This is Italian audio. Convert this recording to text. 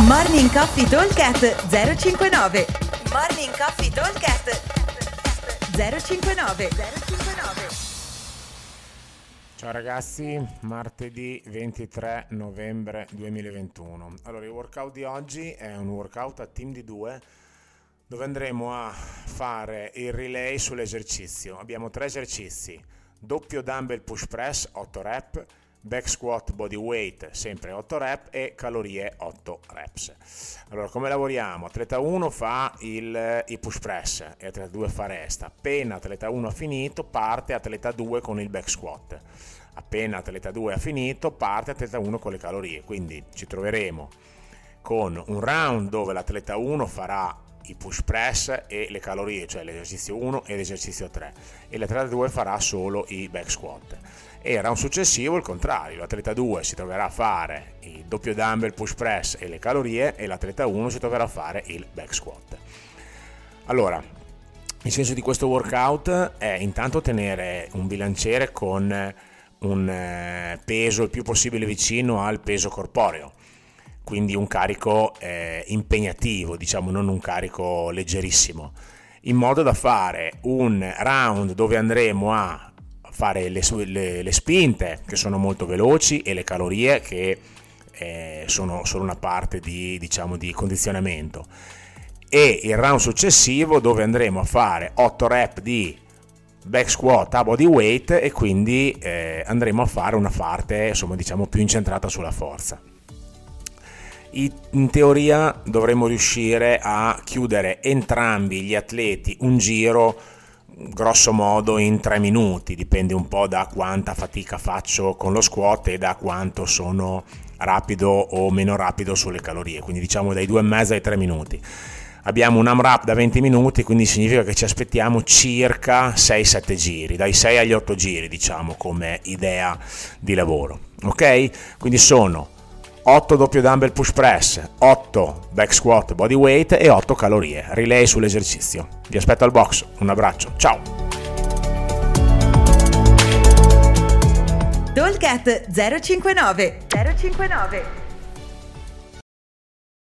Morning Coffee Talkcast 059 Morning Coffee Talkcast 059 059 Ciao ragazzi, martedì 23 novembre 2021. Allora, il workout di oggi è un workout a team di due dove andremo a fare il relay sull'esercizio. Abbiamo tre esercizi, doppio dumbbell push press 8 rep, back squat body weight sempre 8 rep e calorie 8 reps. Allora come lavoriamo? Atleta 1 fa il, il push press e atleta 2 fa resta. Appena atleta 1 ha finito parte atleta 2 con il back squat. Appena atleta 2 ha finito parte atleta 1 con le calorie. Quindi ci troveremo con un round dove l'atleta 1 farà i push press e le calorie, cioè l'esercizio 1 e l'esercizio 3 e l'atleta 2 farà solo i back squat era un successivo il contrario, l'atleta 2 si troverà a fare il doppio dumbbell push press e le calorie e l'atleta 1 si troverà a fare il back squat. Allora, il senso di questo workout è intanto tenere un bilanciere con un eh, peso il più possibile vicino al peso corporeo, quindi un carico eh, impegnativo, diciamo non un carico leggerissimo, in modo da fare un round dove andremo a fare le, le, le, spinte che sono molto veloci e le calorie che eh, sono solo una parte di, diciamo, di condizionamento. E il round successivo dove andremo a fare 8 rep di back squat a body weight e quindi eh, andremo a fare una parte insomma diciamo più incentrata sulla forza. In teoria dovremmo riuscire a chiudere entrambi gli atleti un giro grosso modo in tre minuti, dipende un po' da quanta fatica faccio con lo squat e da quanto sono rapido o meno rapido sulle calorie, quindi diciamo dai due e mezzo ai tre minuti. Abbiamo un AMRAP da 20 minuti, quindi significa che ci aspettiamo circa 6-7 giri, dai 6 agli 8 giri, diciamo, come idea di lavoro. Ok? Quindi sono 8 doppio dumbbell push press, 8 back squat body weight e 8 calorie. Relay sull'esercizio. Vi aspetto al box, un abbraccio, ciao! Dolcat 059 059